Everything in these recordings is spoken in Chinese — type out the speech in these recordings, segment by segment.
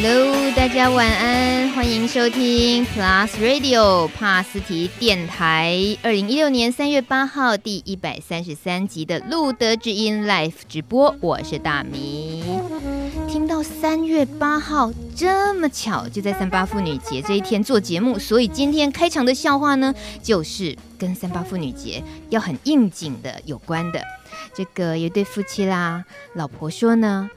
Hello，大家晚安，欢迎收听 Plus Radio 帕斯提电台，二零一六年三月八号第一百三十三集的路德之音 Live 直播，我是大米。听到三月八号这么巧，就在三八妇女节这一天做节目，所以今天开场的笑话呢，就是跟三八妇女节要很应景的有关的。这个有对夫妻啦，老婆说呢。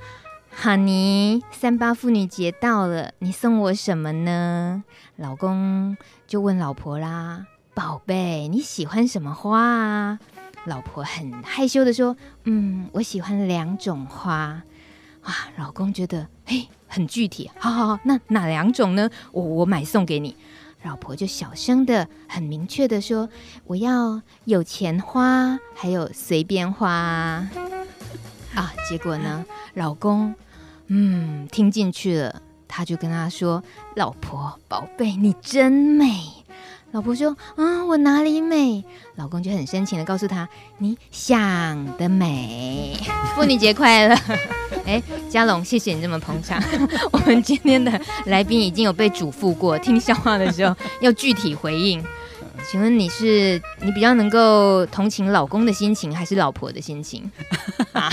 哈尼，三八妇女节到了，你送我什么呢？老公就问老婆啦：“宝贝，你喜欢什么花啊？”老婆很害羞的说：“嗯，我喜欢两种花。”哇，老公觉得嘿，很具体，好好好，那哪两种呢？我我买送给你。老婆就小声的、很明确的说：“我要有钱花，还有随便花。”啊，结果呢？老公，嗯，听进去了，他就跟他说：“老婆，宝贝，你真美。”老婆说：“啊、嗯，我哪里美？”老公就很深情的告诉他：“你想得美。”妇女节快乐！哎，嘉龙，谢谢你这么捧场。我们今天的来宾已经有被嘱咐过，听笑话的时候要具体回应。请问你是你比较能够同情老公的心情，还是老婆的心情？啊，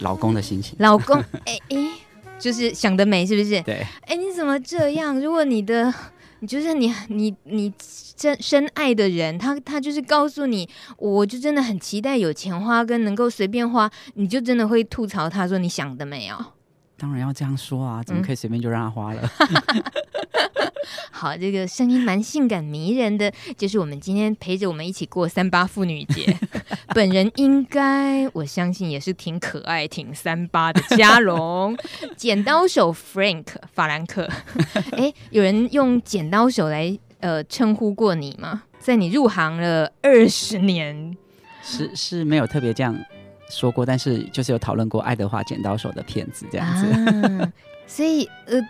老公的心情。老公，哎哎，就是想得美，是不是？对。哎，你怎么这样？如果你的，你就是你你你真深爱的人，他他就是告诉你，我就真的很期待有钱花跟能够随便花，你就真的会吐槽他说你想得美哦。当然要这样说啊，怎么可以随便就让他花了？嗯好，这个声音蛮性感迷人的，就是我们今天陪着我们一起过三八妇女节。本人应该，我相信也是挺可爱、挺三八的。嘉龙，剪刀手 Frank 法兰克。哎，有人用剪刀手来呃称呼过你吗？在你入行了二十年，是是没有特别这样说过，但是就是有讨论过爱德华剪刀手的片子这样子。啊、所以呃。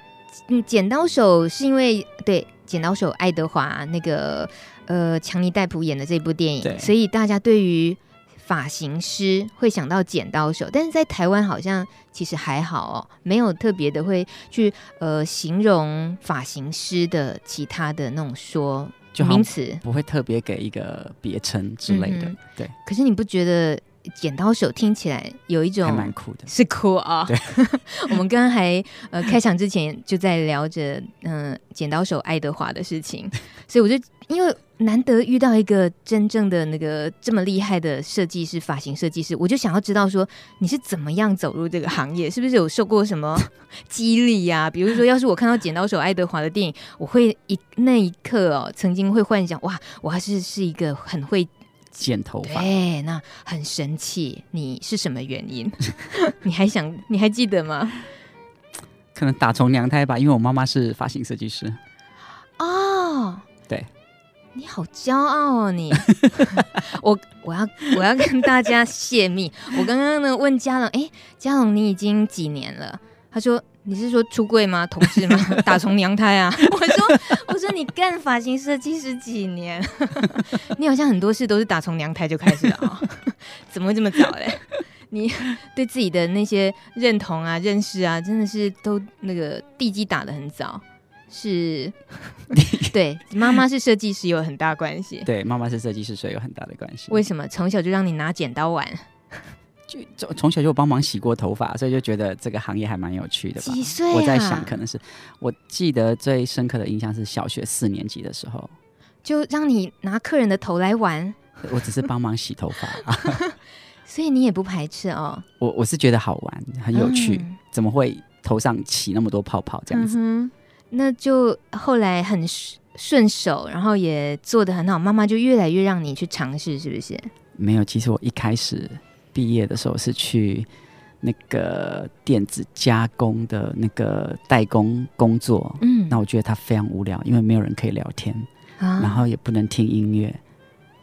嗯，剪刀手是因为对剪刀手爱德华那个呃强尼戴普演的这部电影，所以大家对于发型师会想到剪刀手，但是在台湾好像其实还好哦，没有特别的会去呃形容发型师的其他的那种说名词，不会特别给一个别称之类的。嗯、对，可是你不觉得？剪刀手听起来有一种蛮酷的，是酷啊！对，我们刚刚还呃开场之前就在聊着嗯、呃、剪刀手爱德华的事情，所以我就因为难得遇到一个真正的那个这么厉害的设计师、发型设计师，我就想要知道说你是怎么样走入这个行业，是不是有受过什么 激励呀、啊？比如说，要是我看到剪刀手爱德华的电影，我会一那一刻哦，曾经会幻想哇，我还是是一个很会。剪头发，哎，那很神奇。你是什么原因？你还想？你还记得吗？可能打从娘胎吧，因为我妈妈是发型设计师。哦，对，你好骄傲哦，你。我我要我要跟大家泄密。我刚刚呢问嘉龙，哎，嘉龙，你已经几年了？他说。你是说出柜吗？同志吗？打从娘胎啊！我说，我说你干发型设计师几年？你好像很多事都是打从娘胎就开始了啊、哦？怎么会这么早嘞？你对自己的那些认同啊、认识啊，真的是都那个地基打得很早。是，对，妈妈是设计师有很大关系。对，妈妈是设计师，所以有很大的关系。为什么从小就让你拿剪刀玩？就从小就帮忙洗过头发，所以就觉得这个行业还蛮有趣的吧。几岁啊？我在想，可能是我记得最深刻的印象是小学四年级的时候，就让你拿客人的头来玩。我只是帮忙洗头发，所以你也不排斥哦。我我是觉得好玩，很有趣，嗯、怎么会头上起那么多泡泡这样子？嗯、那就后来很顺手，然后也做的很好，妈妈就越来越让你去尝试，是不是？没有，其实我一开始。毕业的时候是去那个电子加工的那个代工工作，嗯，那我觉得他非常无聊，因为没有人可以聊天，啊、然后也不能听音乐，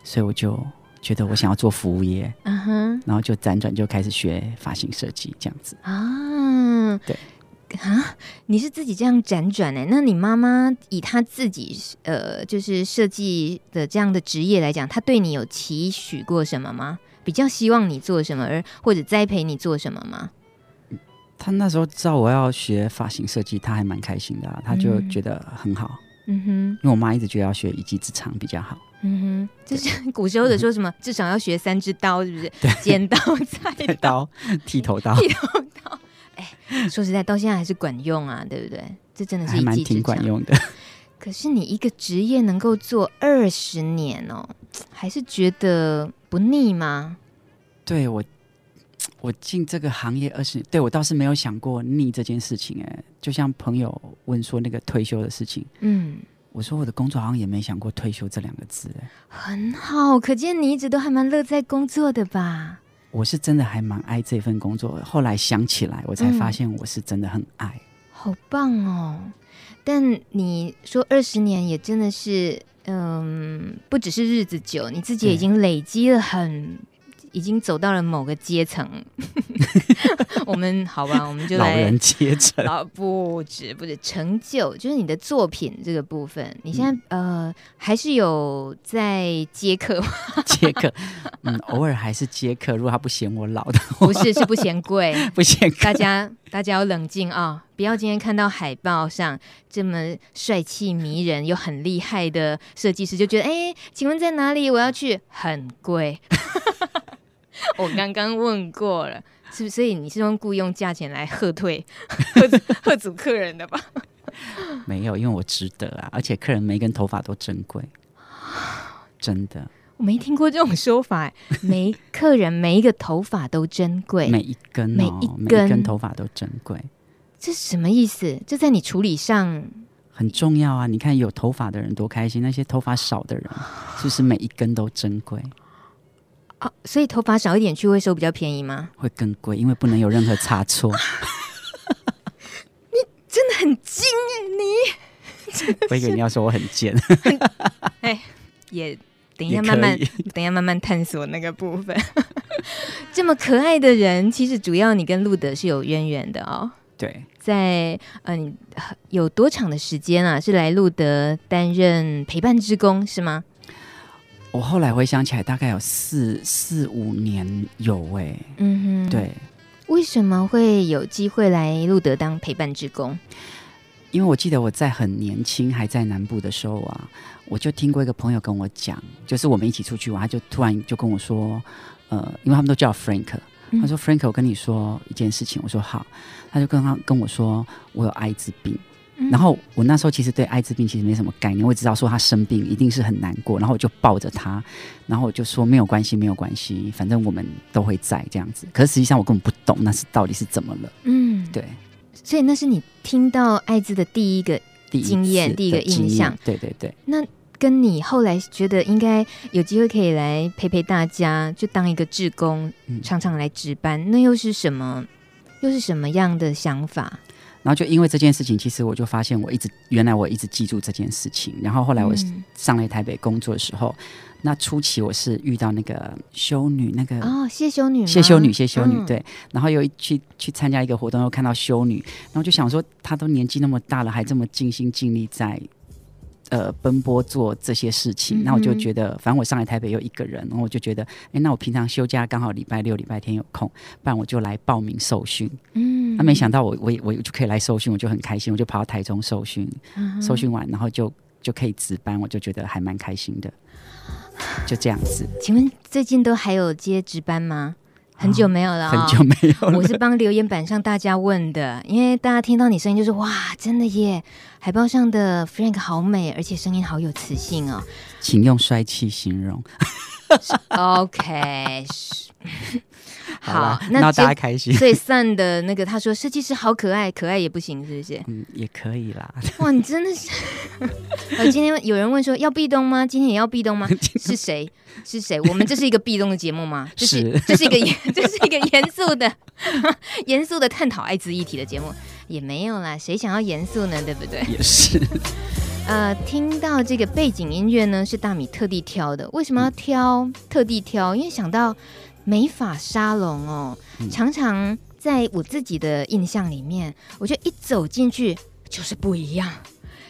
所以我就觉得我想要做服务业，嗯哼，然后就辗转就开始学发型设计这样子。啊，对。啊，你是自己这样辗转呢？那你妈妈以她自己呃就是设计的这样的职业来讲，她对你有期许过什么吗？比较希望你做什么，而或者栽培你做什么吗？他那时候知道我要学发型设计，他还蛮开心的、啊，他就觉得很好。嗯哼，因为我妈一直觉得要学一技之长比较好。嗯哼，就是 古时候的说什么，至少要学三支刀，是不是？对，剪刀、菜刀、剃头刀。剃头刀，哎，说实在，到现在还是管用啊，对不对？这真的是一技之长，还蛮挺管用的。可是你一个职业能够做二十年哦，还是觉得不腻吗？对我，我进这个行业二十年，对我倒是没有想过腻这件事情。哎，就像朋友问说那个退休的事情，嗯。我说我的工作好像也没想过退休这两个字，哎，很好，可见你一直都还蛮乐在工作的吧？我是真的还蛮爱这份工作，后来想起来，我才发现我是真的很爱，嗯、好棒哦！但你说二十年也真的是，嗯，不只是日子久，你自己已经累积了很。已经走到了某个阶层，我们好吧，我们就来老人阶层啊，不止不止成就，就是你的作品这个部分，你现在、嗯、呃还是有在接客吗？接客，嗯，偶尔还是接客。如果他不嫌我老的话，不是是不嫌贵，不嫌。大家大家要冷静啊、哦，不要今天看到海报上这么帅气迷人又很厉害的设计师，就觉得哎，请问在哪里？我要去，很贵。我刚刚问过了，是不是？所以你是用雇佣价钱来喝退、喝阻客人的吧？没有，因为我值得啊！而且客人每一根头发都珍贵，真的。我没听过这种说法，每客人每一个头发都珍贵，每一根、哦、每一根、头发都珍贵。这是什么意思？这在你处理上很重要啊！你看有头发的人多开心，那些头发少的人，是不是每一根都珍贵？哦，所以头发少一点去会收比较便宜吗？会更贵，因为不能有任何差错。你真的很精哎，你！我以为你要说我很贱。哎，也等一下慢慢，等一下慢慢探索那个部分。这么可爱的人，其实主要你跟路德是有渊源的哦。对，在嗯、呃，有多长的时间啊？是来路德担任陪伴之工是吗？我后来回想起来，大概有四四五年有哎、欸，嗯哼，对，为什么会有机会来路德当陪伴之工？因为我记得我在很年轻还在南部的时候啊，我就听过一个朋友跟我讲，就是我们一起出去玩，他就突然就跟我说，呃，因为他们都叫 Frank，他说、嗯、Frank，我跟你说一件事情，我说好，他就跟他跟我说我有艾滋病。然后我那时候其实对艾滋病其实没什么概念，我只知道说他生病一定是很难过，然后我就抱着他，然后我就说没有关系，没有关系，反正我们都会在这样子。可是实际上我根本不懂那是到底是怎么了。嗯，对。所以那是你听到艾滋的第一个经验，第一个印象。对对对。那跟你后来觉得应该有机会可以来陪陪大家，就当一个志工，常常来值班，那又是什么？又是什么样的想法？然后就因为这件事情，其实我就发现，我一直原来我一直记住这件事情。然后后来我上来台北工作的时候，嗯、那初期我是遇到那个修女，那个哦谢修女，谢修女，谢修女，嗯、对。然后又去去参加一个活动，又看到修女，然后就想说，她都年纪那么大了，还这么尽心尽力在。呃，奔波做这些事情，那我就觉得，反正我上来台北又一个人，然后我就觉得，哎，那我平常休假刚好礼拜六、礼拜天有空，不然我就来报名受训。嗯，那没想到我我我就可以来受训，我就很开心，我就跑到台中受训，嗯、受训完然后就就可以值班，我就觉得还蛮开心的，就这样子。请问最近都还有接值班吗？很久没有了，很久没有了。我是帮留言板上大家问的，因为大家听到你声音就是哇，真的耶！海报上的 Frank 好美，而且声音好有磁性哦。请用帅气形容。OK。好，那大家开心。所以 Sun 的那个他说设计师好可爱，可爱也不行，是不是？嗯，也可以啦。哇，你真的是。呃，今天有人问说要壁咚吗？今天也要壁咚吗？是谁？是谁？我们这是一个壁咚的节目吗？这是，是这是一个严，这是一个严肃的、严肃的探讨艾滋议题的节目，也没有啦。谁想要严肃呢？对不对？也是。呃，听到这个背景音乐呢，是大米特地挑的。为什么要挑？嗯、特地挑，因为想到。美发沙龙哦，常常在我自己的印象里面，我觉得一走进去就是不一样，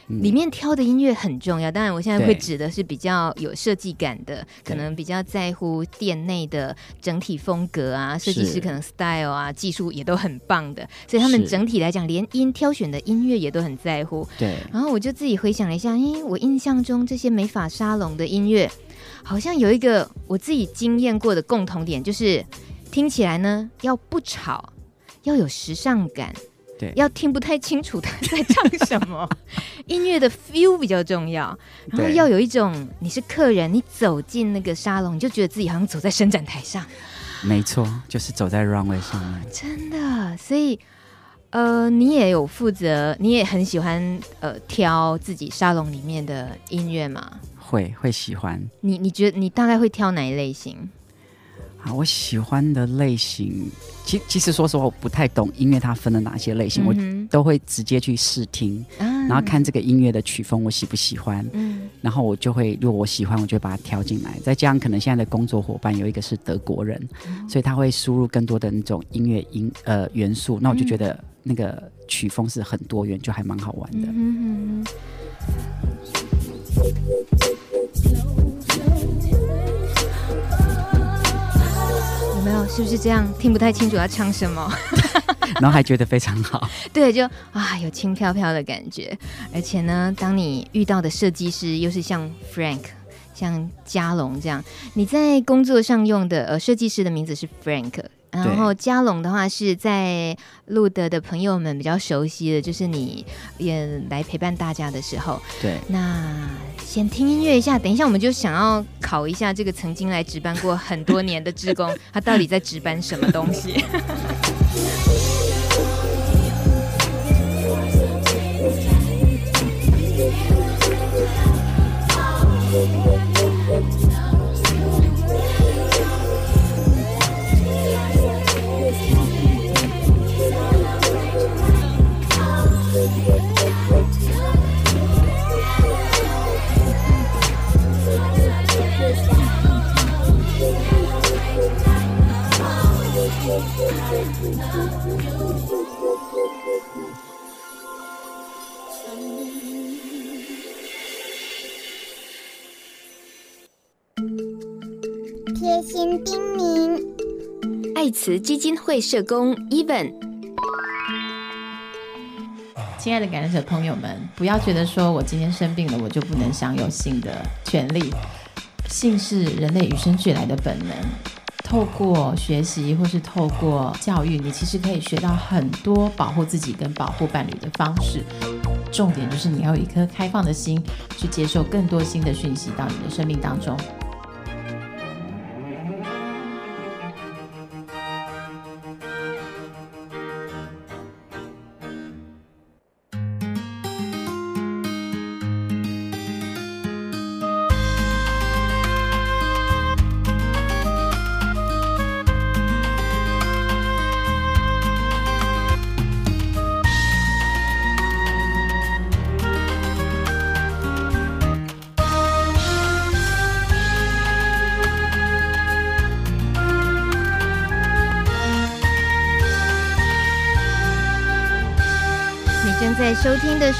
里面挑的音乐很重要。当然，我现在会指的是比较有设计感的，可能比较在乎店内的整体风格啊，设计师可能 style 啊，技术也都很棒的，所以他们整体来讲，连音挑选的音乐也都很在乎。对。然后我就自己回想了一下，因为我印象中这些美发沙龙的音乐，好像有一个我自己经验过的共同点，就是听起来呢要不吵，要有时尚感。对，要听不太清楚他在唱什么，音乐的 feel 比较重要，然后要有一种你是客人，你走进那个沙龙，你就觉得自己好像走在伸展台上。没错，就是走在 runway 上面。真的，所以呃，你也有负责，你也很喜欢呃挑自己沙龙里面的音乐吗？会会喜欢。你你觉得你大概会挑哪一类型？啊，我喜欢的类型，其其实说实话，我不太懂音乐它分了哪些类型，嗯、我都会直接去试听，嗯、然后看这个音乐的曲风我喜不喜欢，嗯，然后我就会如果我喜欢，我就把它挑进来。再加上可能现在的工作伙伴有一个是德国人，嗯、所以他会输入更多的那种音乐音呃元素，那我就觉得那个曲风是很多元，就还蛮好玩的。嗯有没有？是不是这样？听不太清楚要唱什么，然后还觉得非常好。对，就啊，有轻飘飘的感觉。而且呢，当你遇到的设计师又是像 Frank、像嘉龙这样，你在工作上用的呃设计师的名字是 Frank。然后嘉龙的话是在路德的朋友们比较熟悉的，就是你也来陪伴大家的时候。对，那先听音乐一下，等一下我们就想要考一下这个曾经来值班过很多年的志工，他到底在值班什么东西？贴心叮咛，爱慈基金会社工 Even，亲爱的感染者朋友们，不要觉得说我今天生病了，我就不能享有性的权利。性是人类与生俱来的本能。透过学习或是透过教育，你其实可以学到很多保护自己跟保护伴侣的方式。重点就是你要有一颗开放的心，去接受更多新的讯息到你的生命当中。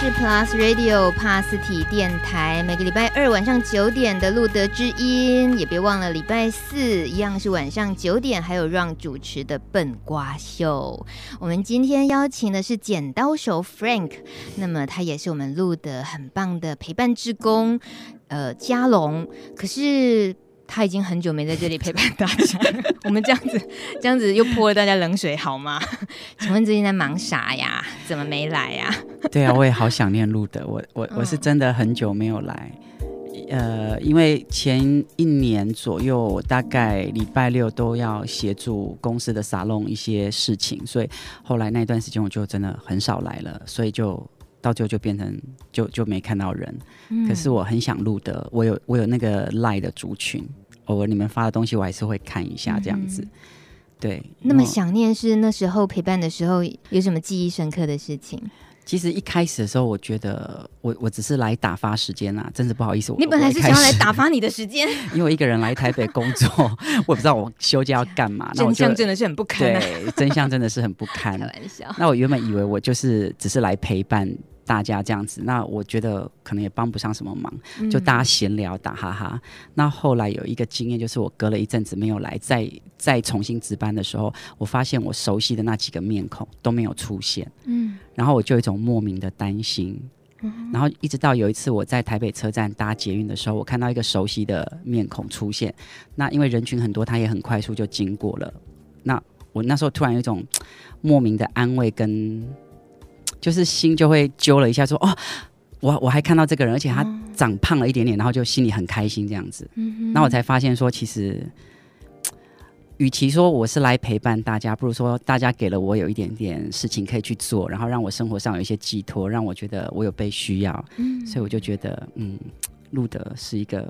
是 Plus Radio 帕斯提电台，每个礼拜二晚上九点的路德之音，也别忘了礼拜四一样是晚上九点，还有让主持的笨瓜秀。我们今天邀请的是剪刀手 Frank，那么他也是我们路德很棒的陪伴志工，呃，嘉龙。可是。他已经很久没在这里陪伴大家，我们这样子，这样子又泼了大家冷水，好吗？请问最近在忙啥呀？怎么没来呀？对啊，我也好想念路德，我我我是真的很久没有来，呃，因为前一年左右，大概礼拜六都要协助公司的沙龙一些事情，所以后来那段时间我就真的很少来了，所以就到最后就变成就就没看到人。嗯、可是我很想路德，我有我有那个赖的族群。偶尔你们发的东西，我还是会看一下这样子。嗯、对，那么想念是那时候陪伴的时候，有什么记忆深刻的事情？其实一开始的时候，我觉得我我只是来打发时间啊，真是不好意思。你本来是想要来打发你的时间，因为我一个人来台北工作，我也不知道我休假要干嘛。真相真的是很不堪、啊，对，真相真的是很不堪。开玩笑。那我原本以为我就是只是来陪伴。大家这样子，那我觉得可能也帮不上什么忙，就大家闲聊打哈哈。嗯、那后来有一个经验，就是我隔了一阵子没有来，再再重新值班的时候，我发现我熟悉的那几个面孔都没有出现，嗯，然后我就有一种莫名的担心，嗯，然后一直到有一次我在台北车站搭捷运的时候，我看到一个熟悉的面孔出现，那因为人群很多，他也很快速就经过了，那我那时候突然有一种莫名的安慰跟。就是心就会揪了一下，说哦，我我还看到这个人，而且他长胖了一点点，然后就心里很开心这样子。嗯哼，那我才发现说，其实，与其说我是来陪伴大家，不如说大家给了我有一点点事情可以去做，然后让我生活上有一些寄托，让我觉得我有被需要。嗯，所以我就觉得，嗯，路德是一个，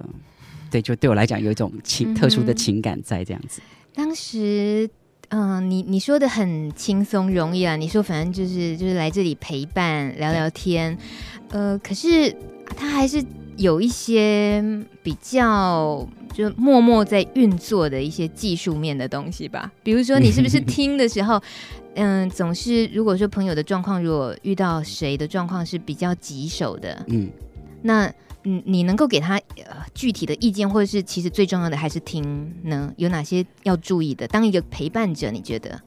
对，就对我来讲有一种情特殊的情感在这样子。当时。嗯，你你说的很轻松容易啊。你说反正就是就是来这里陪伴聊聊天，呃，可是他还是有一些比较就默默在运作的一些技术面的东西吧。比如说，你是不是 听的时候，嗯，总是如果说朋友的状况，如果遇到谁的状况是比较棘手的，嗯，那。嗯，你能够给他呃具体的意见，或者是其实最重要的还是听呢？有哪些要注意的？当一个陪伴者，你觉得？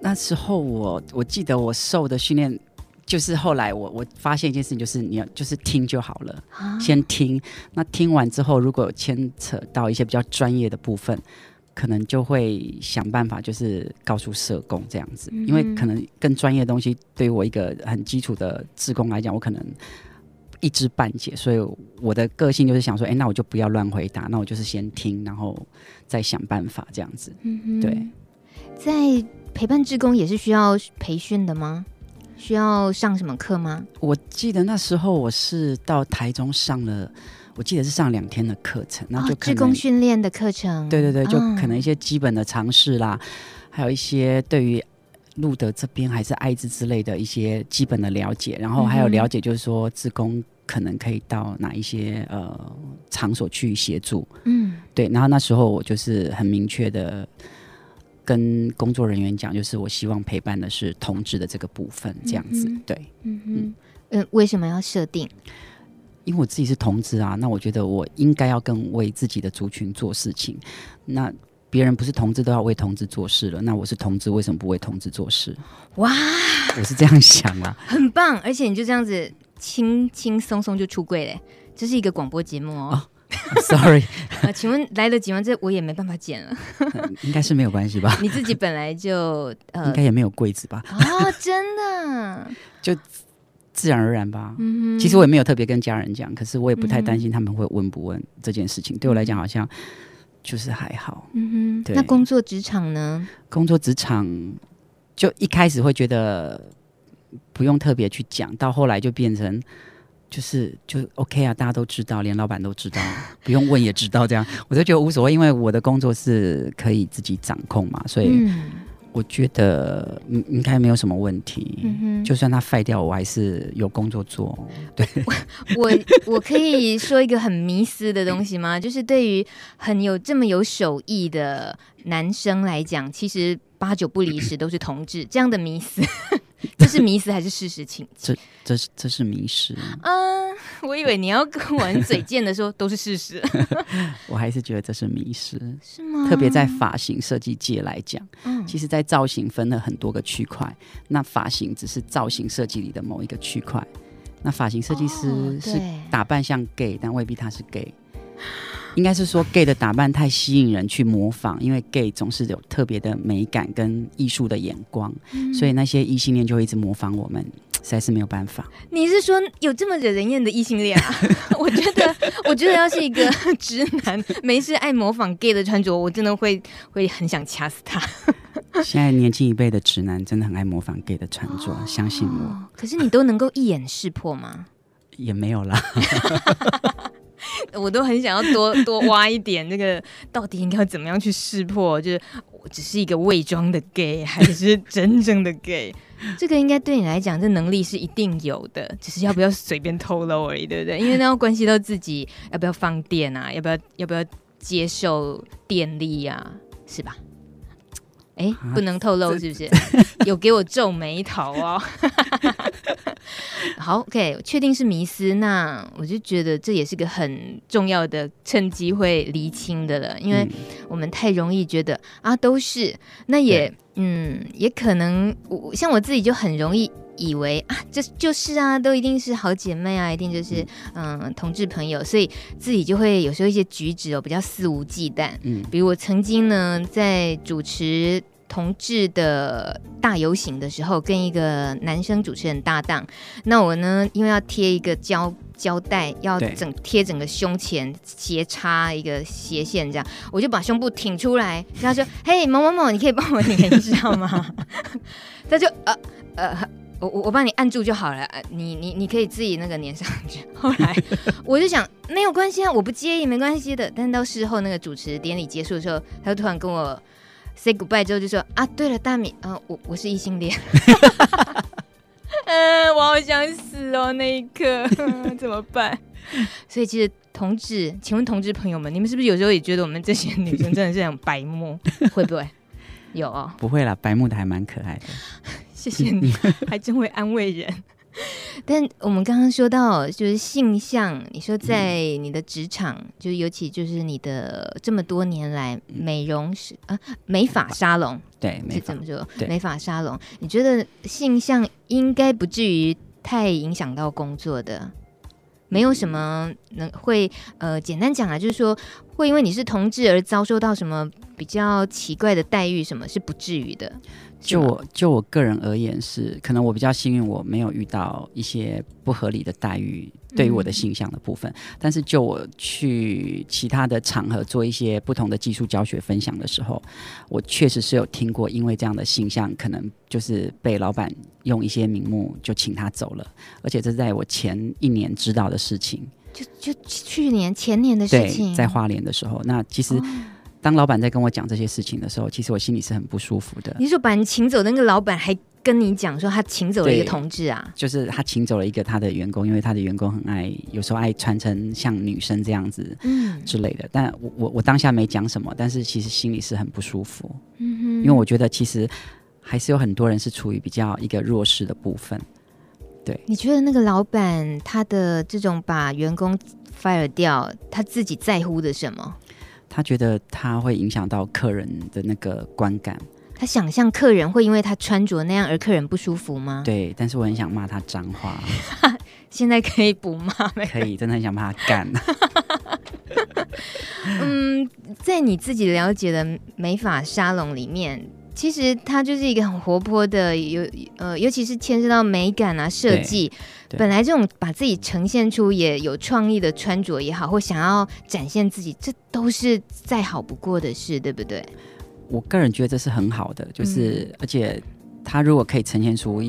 那时候我我记得我受的训练，就是后来我我发现一件事情，就是你要就是听就好了，啊、先听。那听完之后，如果有牵扯到一些比较专业的部分，可能就会想办法，就是告诉社工这样子，因为可能更专业的东西，对于我一个很基础的志工来讲，我可能。一知半解，所以我的个性就是想说，哎、欸，那我就不要乱回答，那我就是先听，然后再想办法这样子。嗯嗯，对。在陪伴志工也是需要培训的吗？需要上什么课吗？我记得那时候我是到台中上了，我记得是上两天的课程，那就志工训练的课程。对对对，就可能一些基本的常识啦，哦、还有一些对于。路德这边还是艾滋之类的一些基本的了解，然后还有了解，就是说志工可能可以到哪一些呃场所去协助，嗯，对。然后那时候我就是很明确的跟工作人员讲，就是我希望陪伴的是同志的这个部分，这样子，嗯、对，嗯嗯嗯，为什么要设定？因为我自己是同志啊，那我觉得我应该要更为自己的族群做事情，那。别人不是同志都要为同志做事了，那我是同志，为什么不为同志做事？哇，我是这样想啊，很棒，而且你就这样子轻轻松松就出柜嘞，这是一个广播节目哦。Oh, sorry，呃，请问来得及吗？这我也没办法剪了，应该是没有关系吧？你自己本来就呃，应该也没有柜子吧？哦，真的，就自然而然吧。嗯哼，其实我也没有特别跟家人讲，可是我也不太担心他们会问不问这件事情。嗯、对我来讲，好像。就是还好，嗯哼，那工作职场呢？工作职场就一开始会觉得不用特别去讲，到后来就变成就是就 OK 啊，大家都知道，连老板都知道，不用问也知道，这样我就觉得无所谓，因为我的工作是可以自己掌控嘛，所以。嗯我觉得应应该没有什么问题，嗯、哼就算他废掉，我还是有工作做。对，我 我，我可以说一个很迷思的东西吗？就是对于很有这么有手艺的男生来讲，其实八九不离十都是同志，这样的迷思。这是迷思还是事实情？这这是这是迷思。嗯，我以为你要跟我很嘴贱的说都是事实。我还是觉得这是迷思。是吗？特别在发型设计界来讲，嗯，其实，在造型分了很多个区块，那发型只是造型设计里的某一个区块。那发型设计师是打扮像 gay，但未必他是 gay。应该是说，gay 的打扮太吸引人去模仿，因为 gay 总是有特别的美感跟艺术的眼光，嗯、所以那些异性恋就会一直模仿我们，实在是没有办法。你是说有这么惹人厌的异性恋啊？我觉得，我觉得要是一个直男，没事爱模仿 gay 的穿着，我真的会会很想掐死他。现在年轻一辈的直男真的很爱模仿 gay 的穿着，哦、相信我。可是你都能够一眼识破吗？也没有啦。我都很想要多多挖一点，那个到底应该要怎么样去识破？就是我只是一个伪装的 gay，还是真正的 gay？这个应该对你来讲，这能力是一定有的，只是要不要随便透露而已，对不对？因为那要关系到自己要不要放电啊，要不要要不要接受电力呀、啊，是吧？哎，不能透露是不是？有给我皱眉头哦。好，OK，确定是迷思，那我就觉得这也是个很重要的趁机会厘清的了，因为我们太容易觉得啊都是，那也嗯也可能我像我自己就很容易以为啊这就是啊都一定是好姐妹啊，一定就是嗯同志朋友，所以自己就会有时候一些举止哦比较肆无忌惮，嗯，比如我曾经呢在主持。同志的大游行的时候，跟一个男生主持人搭档，那我呢，因为要贴一个胶胶带，要整贴整个胸前斜插一个斜线，这样，我就把胸部挺出来，然后说：“嘿，某某某，你可以帮我粘一下吗？” 他就呃呃，我我我帮你按住就好了，你你你可以自己那个粘上去。后来我就想没有关系啊，我不介意，没关系的。但到事后那个主持典礼结束的时候，他就突然跟我。say goodbye 之后就说啊，对了，大米，啊、呃，我我是异性恋，嗯，我好想死哦，那一刻 怎么办？所以其实同志，请问同志朋友们，你们是不是有时候也觉得我们这些女生真的是很白目？会不会？有哦，不会啦，白目的还蛮可爱的。谢谢你，还真会安慰人。但我们刚刚说到，就是性向，你说在你的职场，嗯、就尤其就是你的这么多年来美容是啊美发沙龙，对，是怎么说？美发沙龙，你觉得性向应该不至于太影响到工作的？没有什么能会呃，简单讲啊，就是说会因为你是同志而遭受到什么比较奇怪的待遇，什么是不至于的？就我就我个人而言是，可能我比较幸运，我没有遇到一些不合理的待遇对于我的形象的部分。嗯、但是就我去其他的场合做一些不同的技术教学分享的时候，我确实是有听过，因为这样的形象可能就是被老板用一些名目就请他走了，而且这是在我前一年知道的事情，就就去年前年的事情，在花莲的时候，那其实。哦当老板在跟我讲这些事情的时候，其实我心里是很不舒服的。你说把你请走的那个老板还跟你讲说他请走了一个同志啊？就是他请走了一个他的员工，因为他的员工很爱，有时候爱穿成像女生这样子，嗯之类的。嗯、但我我我当下没讲什么，但是其实心里是很不舒服。嗯哼，因为我觉得其实还是有很多人是处于比较一个弱势的部分。对，你觉得那个老板他的这种把员工 fire 掉，他自己在乎的什么？他觉得他会影响到客人的那个观感。他想象客人会因为他穿着那样而客人不舒服吗？对，但是我很想骂他脏话。现在可以不骂没？可以，真的很想骂他干。嗯，在你自己了解的美发沙龙里面。其实他就是一个很活泼的，有呃，尤其是牵涉到美感啊、设计。本来这种把自己呈现出也有创意的穿着也好，或想要展现自己，这都是再好不过的事，对不对？我个人觉得这是很好的，就是、嗯、而且他如果可以呈现出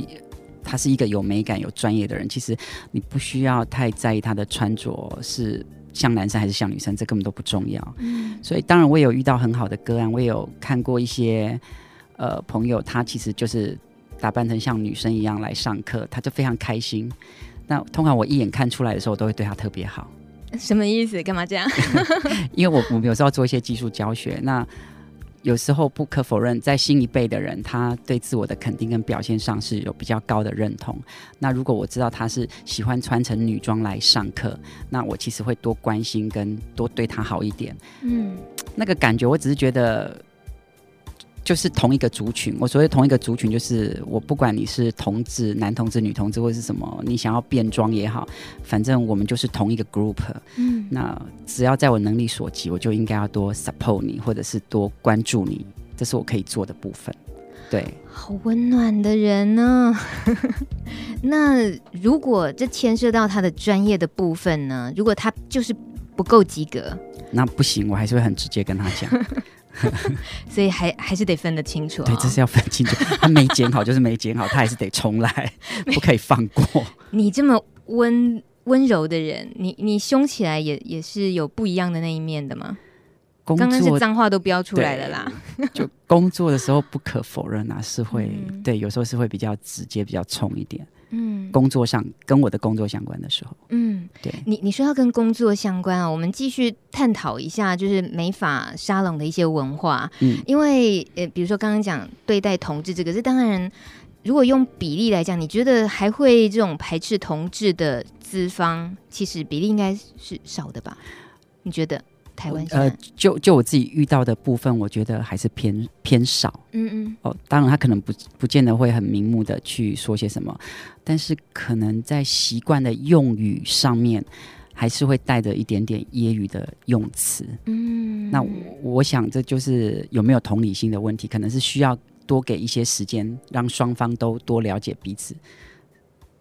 他是一个有美感、有专业的人，其实你不需要太在意他的穿着是像男生还是像女生，这根本都不重要。嗯，所以当然我也有遇到很好的个案，我也有看过一些。呃，朋友他其实就是打扮成像女生一样来上课，他就非常开心。那通常我一眼看出来的时候，我都会对他特别好。什么意思？干嘛这样？因为我 我们有时候做一些技术教学，那有时候不可否认，在新一辈的人，他对自我的肯定跟表现上是有比较高的认同。那如果我知道他是喜欢穿成女装来上课，那我其实会多关心跟多对他好一点。嗯，那个感觉，我只是觉得。就是同一个族群，我所谓同一个族群，就是我不管你是同志、男同志、女同志，或是什么，你想要变装也好，反正我们就是同一个 group。嗯，那只要在我能力所及，我就应该要多 support 你，或者是多关注你，这是我可以做的部分。对，好温暖的人呢。那如果这牵涉到他的专业的部分呢？如果他就是不够及格，那不行，我还是会很直接跟他讲。所以还还是得分得清楚。哦，对，这是要分清楚。他没剪好 就是没剪好，他还是得重来，不可以放过。你这么温温柔的人，你你凶起来也也是有不一样的那一面的吗？刚刚是脏话都飙出来了啦。就工作的时候不可否认啊，是会、嗯、对，有时候是会比较直接，比较冲一点。嗯，工作上跟我的工作相关的时候，嗯，对，你你说要跟工作相关啊，我们继续探讨一下，就是美法沙龙的一些文化。嗯，因为呃，比如说刚刚讲对待同志这个，这当然，如果用比例来讲，你觉得还会这种排斥同志的资方，其实比例应该是少的吧？你觉得？台湾呃，就就我自己遇到的部分，我觉得还是偏偏少。嗯嗯。哦，当然他可能不不见得会很明目的去说些什么，但是可能在习惯的用语上面，还是会带着一点点揶揄的用词。嗯。那我，我想这就是有没有同理心的问题，可能是需要多给一些时间，让双方都多了解彼此。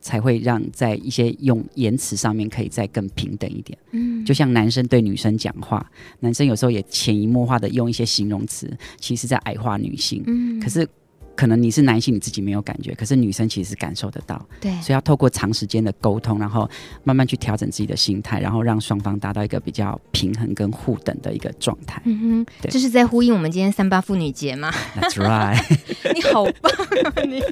才会让在一些用言辞上面可以再更平等一点。嗯，就像男生对女生讲话，男生有时候也潜移默化的用一些形容词，其实在矮化女性。嗯，可是可能你是男性，你自己没有感觉，可是女生其实是感受得到。对，所以要透过长时间的沟通，然后慢慢去调整自己的心态，然后让双方达到一个比较平衡跟互等的一个状态。嗯哼，对，这是在呼应我们今天三八妇女节吗？That's right。你好棒啊你！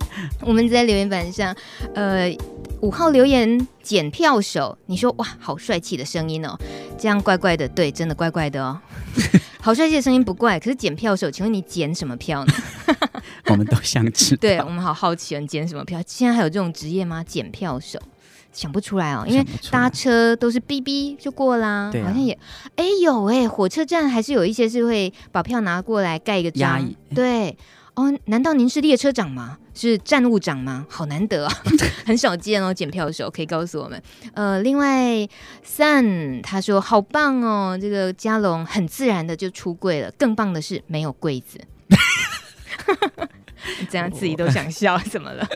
我们在留言板上，呃，五号留言检票手，你说哇，好帅气的声音哦，这样怪怪的，对，真的怪怪的哦。好帅气的声音不怪，可是检票手，请问你检什么票呢？我们都想知道，对我们好好奇，你检什么票？现在还有这种职业吗？检票手，想不出来哦，因为搭车都是哔哔就过啦，好像也，哎有哎，火车站还是有一些是会把票拿过来盖一个章，对。哦，难道您是列车长吗？是站务长吗？好难得啊，很少见哦。检票的时候可以告诉我们。呃，另外，Sun 他说好棒哦，这个佳龙很自然的就出柜了。更棒的是没有柜子，这样自己都想笑，怎么了？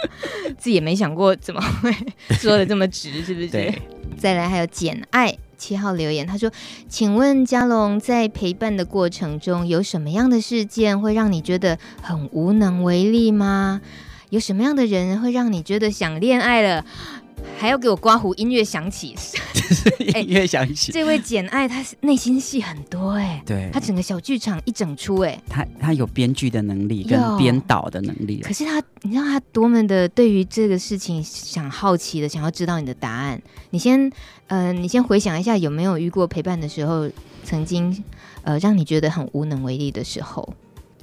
自己也没想过怎么会说的这么直，是不是？再来还有简爱。七号留言，他说：“请问嘉龙在陪伴的过程中，有什么样的事件会让你觉得很无能为力吗？有什么样的人会让你觉得想恋爱了？”还要给我刮胡，音乐响起，这位简爱，她内心戏很多哎，对，她整个小剧场一整出哎，她她有编剧的能力跟编导的能力。可是她，你知道她多么的对于这个事情想好奇的，想要知道你的答案。你先，呃，你先回想一下，有没有遇过陪伴的时候，曾经呃让你觉得很无能为力的时候？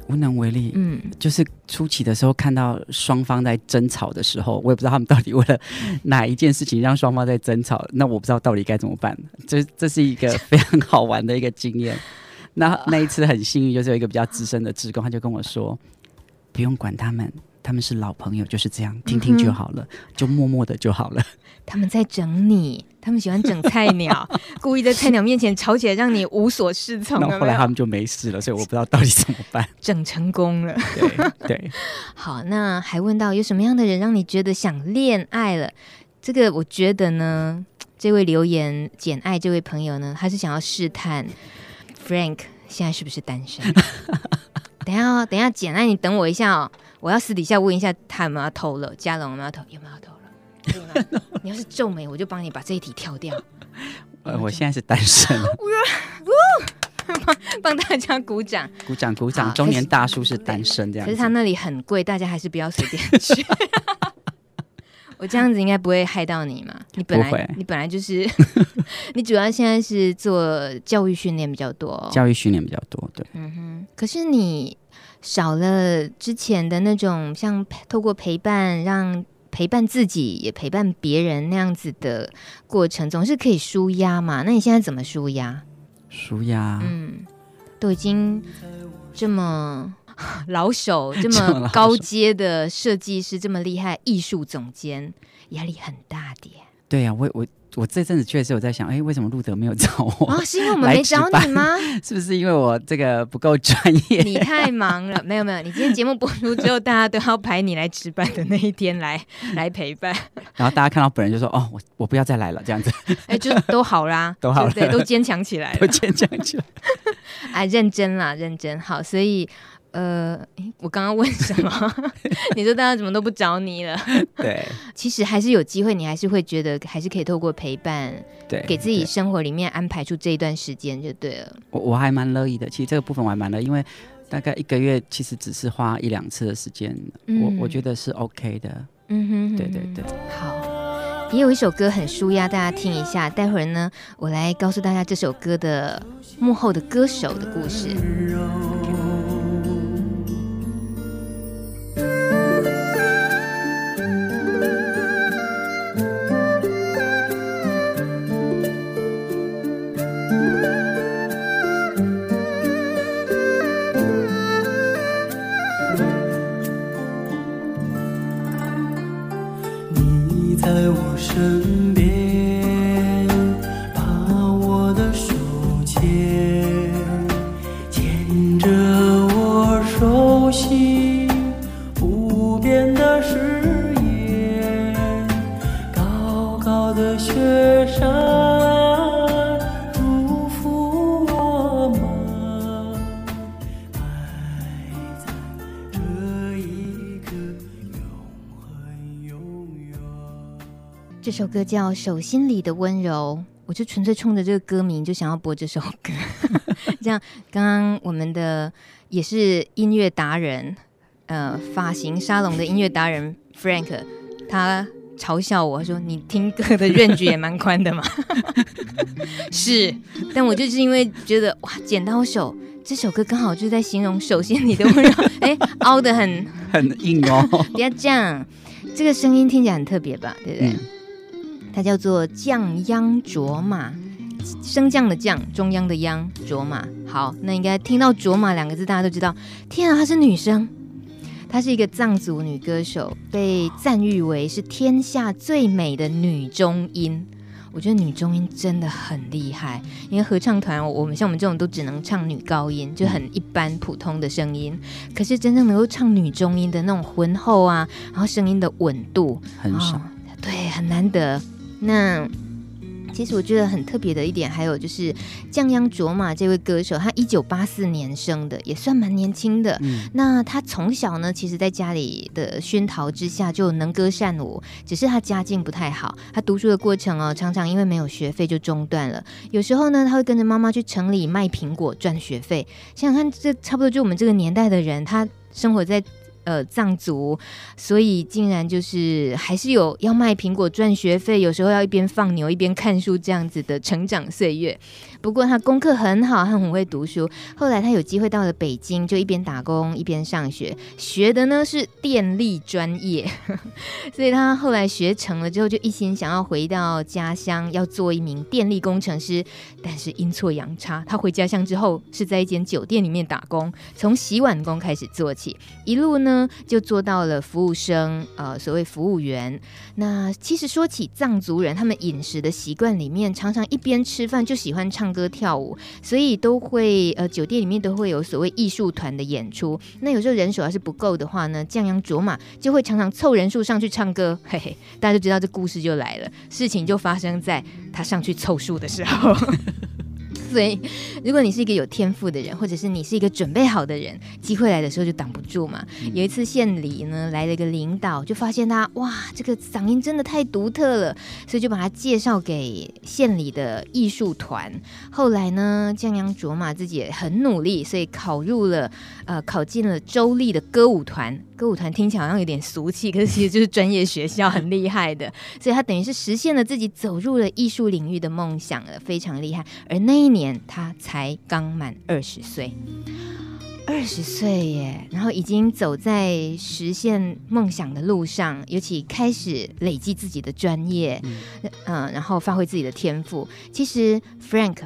无能为力，嗯，就是初期的时候看到双方在争吵的时候，我也不知道他们到底为了哪一件事情让双方在争吵，那我不知道到底该怎么办。这这是一个非常好玩的一个经验。那那一次很幸运，就是有一个比较资深的职工，他就跟我说，不用管他们，他们是老朋友，就是这样，听听就好了，就默默的就好了。他们在整你。他们喜欢整菜鸟，故意在菜鸟面前吵起来，让你无所适从。那后来他们就没事了，所以我不知道到底怎么办。整成功了，对对。好，那还问到有什么样的人让你觉得想恋爱了？这个我觉得呢，这位留言简爱这位朋友呢，他是想要试探 Frank 现在是不是单身。等一下哦，等一下，简爱你等我一下哦，我要私底下问一下他有没有要透了，嘉龙有没有偷，有没有偷了？你要是皱眉，我就帮你把这一题跳掉。呃，我现在是单身。帮大家鼓掌，鼓掌，鼓掌！中年大叔是单身这样。可是他那里很贵，大家还是不要随便去。我这样子应该不会害到你嘛？你本来你本来就是，你主要现在是做教育训练比较多，教育训练比较多，对。嗯哼。可是你少了之前的那种，像透过陪伴让。陪伴自己也陪伴别人那样子的过程，总是可以舒压嘛？那你现在怎么舒压？舒压，嗯，都已经这么 老手，这么高阶的设计师，这么厉害，艺术总监，压力很大的。对呀、啊，我我。我这阵子确实有在想，哎，为什么路德没有找我？啊，是因为我们没找你吗？是不是因为我这个不够专业？你太忙了，没有没有，你今天节目播出之后，大家都要排你来值班的那一天来 来陪伴。然后大家看到本人就说：“哦，我我不要再来了。”这样子，哎，就都好啦，都好了，对，都坚强起来了，都坚强起来。哎，认真啦，认真好，所以。呃，我刚刚问什么？你说大家怎么都不找你了？对，其实还是有机会，你还是会觉得还是可以透过陪伴，对，给自己生活里面安排出这一段时间就对了。我我还蛮乐意的，其实这个部分我还蛮乐意，因为大概一个月其实只是花一两次的时间，嗯、我我觉得是 OK 的。嗯哼，哼，哼，对对对。好。也有一首歌很舒压，大家听一下。待会儿呢，我来告诉大家这首歌的幕后的歌手的故事。在我身边。首歌叫《手心里的温柔》，我就纯粹冲着这个歌名就想要播这首歌。这样，刚刚我们的也是音乐达人，呃，发型沙龙的音乐达人 Frank，他嘲笑我说：“你听歌的 range 也蛮宽的嘛。”是，但我就是因为觉得哇，剪刀手这首歌刚好就在形容手心里的温柔，哎，凹的很很硬哦。不要这样，这个声音听起来很特别吧？对不对？嗯它叫做降央卓玛，升降的降，中央的央，卓玛。好，那应该听到卓玛两个字，大家都知道。天啊，她是女生，她是一个藏族女歌手，被赞誉为是天下最美的女中音。我觉得女中音真的很厉害，因为合唱团我们像我们这种都只能唱女高音，就很一般普通的声音。可是真正能够唱女中音的那种浑厚啊，然后声音的稳度很少，对，很难得。那其实我觉得很特别的一点，还有就是降央卓玛这位歌手，他一九八四年生的，也算蛮年轻的。嗯、那他从小呢，其实在家里的熏陶之下就能歌善舞，只是他家境不太好，他读书的过程哦，常常因为没有学费就中断了。有时候呢，他会跟着妈妈去城里卖苹果赚学费。想想看，这差不多就我们这个年代的人，他生活在。呃，藏族，所以竟然就是还是有要卖苹果赚学费，有时候要一边放牛一边看书这样子的成长岁月。不过他功课很好，他很会读书。后来他有机会到了北京，就一边打工一边上学，学的呢是电力专业。所以他后来学成了之后，就一心想要回到家乡，要做一名电力工程师。但是阴错阳差，他回家乡之后是在一间酒店里面打工，从洗碗工开始做起，一路呢就做到了服务生，呃，所谓服务员。那其实说起藏族人，他们饮食的习惯里面，常常一边吃饭就喜欢唱歌跳舞，所以都会呃酒店里面都会有所谓艺术团的演出。那有时候人手要是不够的话呢，降央卓玛就会常常凑人数上去唱歌，嘿嘿，大家就知道这故事就来了，事情就发生在他上去凑数的时候。所以，如果你是一个有天赋的人，或者是你是一个准备好的人，机会来的时候就挡不住嘛。嗯、有一次县里呢来了一个领导，就发现他哇，这个嗓音真的太独特了，所以就把他介绍给县里的艺术团。后来呢，江央卓玛自己也很努力，所以考入了呃，考进了州立的歌舞团。歌舞团听起来好像有点俗气，可是其实就是专业学校，很厉害的。所以他等于是实现了自己走入了艺术领域的梦想了，非常厉害。而那一年他才刚满二十岁，二十岁耶，然后已经走在实现梦想的路上，尤其开始累积自己的专业，嗯、呃，然后发挥自己的天赋。其实 Frank。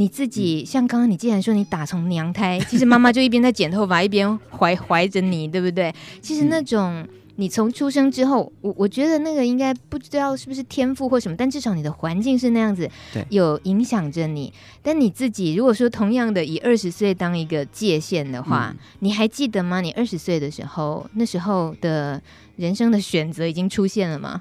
你自己像刚刚你既然说你打从娘胎，其实妈妈就一边在剪头发一边怀怀着你，对不对？其实那种你从出生之后，我我觉得那个应该不知道是不是天赋或什么，但至少你的环境是那样子，对，有影响着你。但你自己如果说同样的以二十岁当一个界限的话，嗯、你还记得吗？你二十岁的时候，那时候的人生的选择已经出现了吗？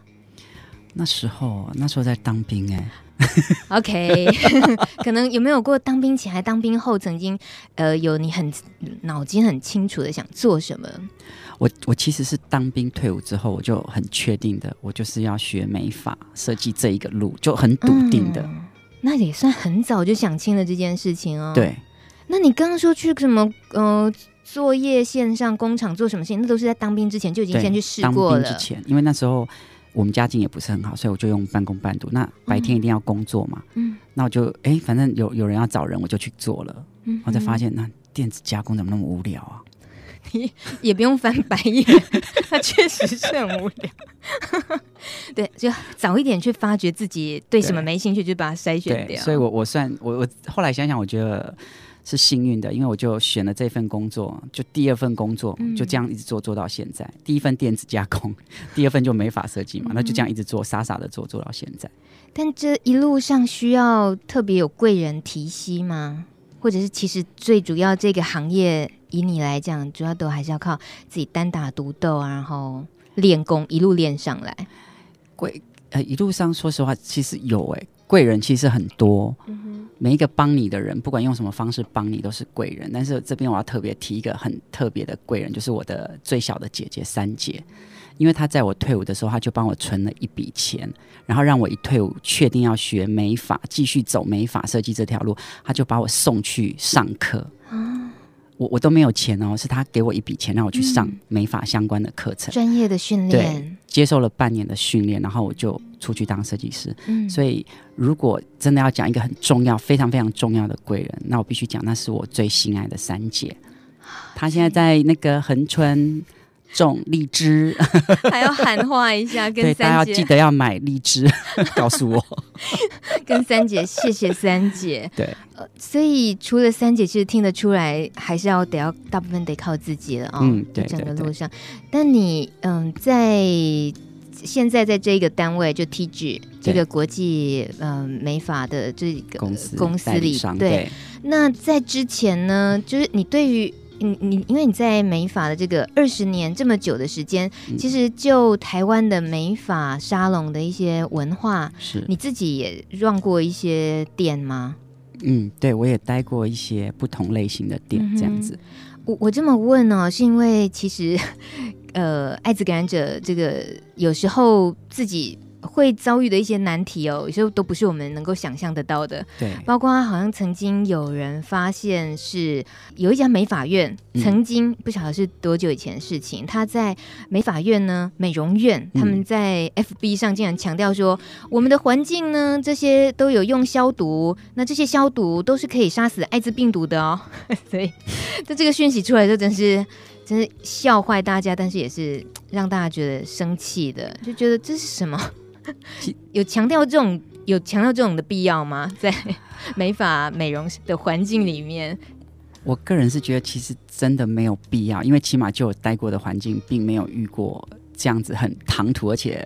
那时候，那时候在当兵哎、欸。OK，可能有没有过当兵前还当兵后，曾经呃有你很脑筋很清楚的想做什么？我我其实是当兵退伍之后，我就很确定的，我就是要学美发设计这一个路，就很笃定的、嗯。那也算很早就想清了这件事情哦。对，那你刚刚说去什么呃作业线上工厂做什么事情？那都是在当兵之前就已经先去试过了。当兵之前，因为那时候。我们家境也不是很好，所以我就用半工半读。那白天一定要工作嘛，嗯，那我就哎、欸，反正有有人要找人，我就去做了。嗯，我才发现那电子加工怎么那么无聊啊？你 也不用翻白眼，它确实是很无聊。对，就早一点去发掘自己对什么没兴趣，就把它筛选掉。所以我我算我我后来想想，我觉得是幸运的，因为我就选了这份工作，就第二份工作就这样一直做做到现在。嗯、第一份电子加工，第二份就美法设计嘛，那就这样一直做，傻傻的做做到现在。但这一路上需要特别有贵人提携吗？或者是其实最主要这个行业？以你来讲，主要都还是要靠自己单打独斗啊，然后练功一路练上来。贵呃，一路上说实话，其实有哎、欸，贵人其实很多。每一个帮你的人，不管用什么方式帮你，都是贵人。但是这边我要特别提一个很特别的贵人，就是我的最小的姐姐三姐，因为她在我退伍的时候，她就帮我存了一笔钱，然后让我一退伍确定要学美法，继续走美法设计这条路，她就把我送去上课。我我都没有钱哦，是他给我一笔钱让我去上美发相关的课程，专、嗯、业的训练，对，接受了半年的训练，然后我就出去当设计师。嗯，所以如果真的要讲一个很重要、非常非常重要的贵人，那我必须讲，那是我最心爱的三姐。她现在在那个恒春。种荔枝，还要喊话一下，跟三姐，大家要记得要买荔枝，告诉我，跟三姐谢谢三姐。对，呃，所以除了三姐，其实听得出来，还是要得要大部分得靠自己了啊、哦。嗯，对，整个路上。但你嗯，在现在在这个单位，就 TIGI 这个国际嗯美法的这个公司公司里，对，对。那在之前呢，就是你对于。你你因为你在美法的这个二十年这么久的时间，嗯，其实就台湾的美法沙龙的一些文化，是你自己也 run 过一些店吗？嗯，对，我也待过一些不同类型的店，这样子。嗯、我我这么问呢，哦，是因为其实呃，艾滋感染者这个有时候自己。会遭遇的一些难题哦，有时候都不是我们能够想象得到的。对，包括好像曾经有人发现是有一家美法院，嗯、曾经不晓得是多久以前的事情，他在美法院呢，美容院，他们在 FB 上竟然强调说，嗯、我们的环境呢，这些都有用消毒，那这些消毒都是可以杀死艾滋病毒的哦。所以，这这个讯息出来就真是真是笑坏大家，但是也是让大家觉得生气的，就觉得这是什么？有强调这种有强调这种的必要吗？在美发美容的环境里面，我个人是觉得其实真的没有必要，因为起码就有待过的环境，并没有遇过这样子很唐突，而且。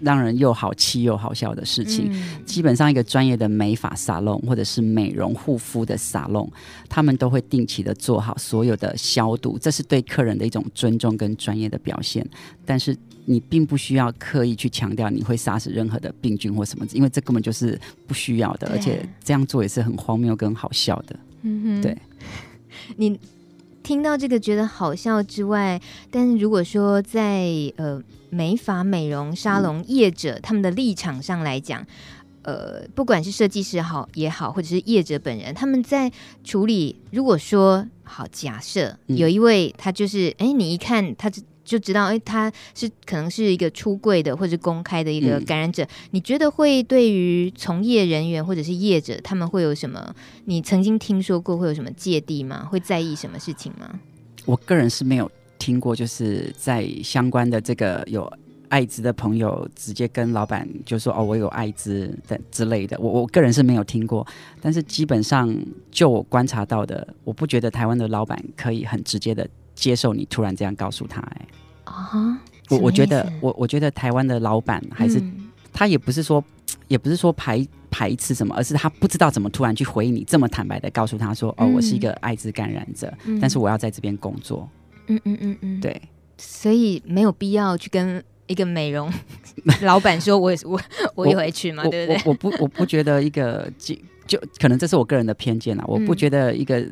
让人又好气又好笑的事情，嗯、基本上一个专业的美发沙龙或者是美容护肤的沙龙，他们都会定期的做好所有的消毒，这是对客人的一种尊重跟专业的表现。但是你并不需要刻意去强调你会杀死任何的病菌或什么，因为这根本就是不需要的，而且这样做也是很荒谬跟好笑的。嗯哼，对，你听到这个觉得好笑之外，但是如果说在呃。美发美容沙龙业者、嗯、他们的立场上来讲，呃，不管是设计师好也好，或者是业者本人，他们在处理，如果说好，假设有一位他就是，哎、嗯，你一看他就就知道，哎，他是可能是一个出柜的或者公开的一个感染者，嗯、你觉得会对于从业人员或者是业者，他们会有什么？你曾经听说过会有什么芥蒂吗？会在意什么事情吗？我个人是没有。听过，就是在相关的这个有艾滋的朋友，直接跟老板就说：“哦，我有艾滋的之类的。”我我个人是没有听过，但是基本上就我观察到的，我不觉得台湾的老板可以很直接的接受你突然这样告诉他、欸。哎啊，我我觉得我我觉得台湾的老板还是、嗯、他也不是说 也不是说排排斥什么，而是他不知道怎么突然去回应你这么坦白的告诉他说：“哦，我是一个艾滋感染者，嗯、但是我要在这边工作。”嗯嗯嗯嗯，对，所以没有必要去跟一个美容 老板说我，我我我有 H 嘛，对不对？我不我不觉得一个就就可能这是我个人的偏见啊，我不觉得一个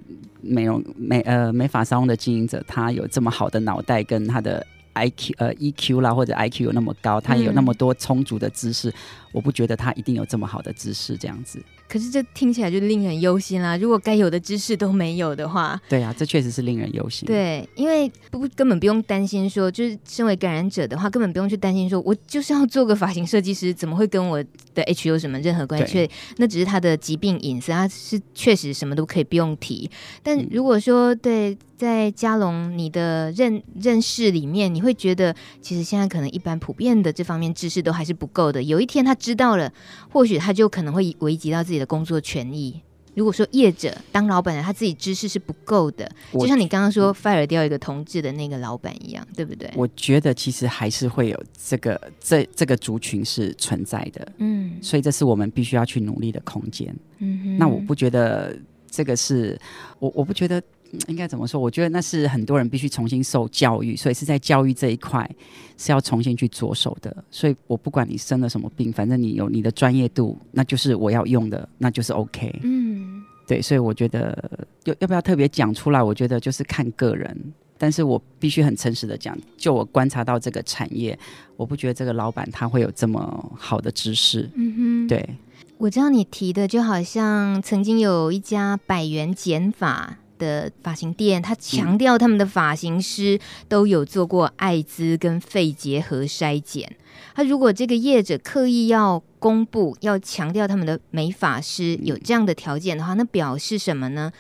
美容美呃美发沙龙的经营者，他有这么好的脑袋跟他的 IQ 呃 EQ 啦或者 IQ 有那么高，他也有那么多充足的知识，嗯、我不觉得他一定有这么好的知识这样子。可是这听起来就令人忧心啦。如果该有的知识都没有的话，对啊，这确实是令人忧心。对，因为不根本不用担心说，就是身为感染者的话，根本不用去担心说，我就是要做个发型设计师，怎么会跟我的 H 有什么任何关系？那只是他的疾病隐私，他是确实什么都可以不用提。但如果说对。在嘉龙，你的认认识里面，你会觉得其实现在可能一般普遍的这方面知识都还是不够的。有一天他知道了，或许他就可能会危及到自己的工作权益。如果说业者当老板的他自己知识是不够的，就像你刚刚说 fire 掉一个同志的那个老板一样，对不对？我觉得其实还是会有这个这这个族群是存在的，嗯，所以这是我们必须要去努力的空间。嗯哼，那我不觉得这个是我我不觉得。应该怎么说？我觉得那是很多人必须重新受教育，所以是在教育这一块是要重新去着手的。所以我不管你生了什么病，反正你有你的专业度，那就是我要用的，那就是 OK。嗯，对，所以我觉得要要不要特别讲出来？我觉得就是看个人，但是我必须很诚实的讲，就我观察到这个产业，我不觉得这个老板他会有这么好的知识。嗯哼，对，我知道你提的，就好像曾经有一家百元剪发的发型店，他强调他们的发型师都有做过艾滋跟肺结核筛检。他如果这个业者刻意要公布，要强调他们的美发师有这样的条件的话，那表示什么呢？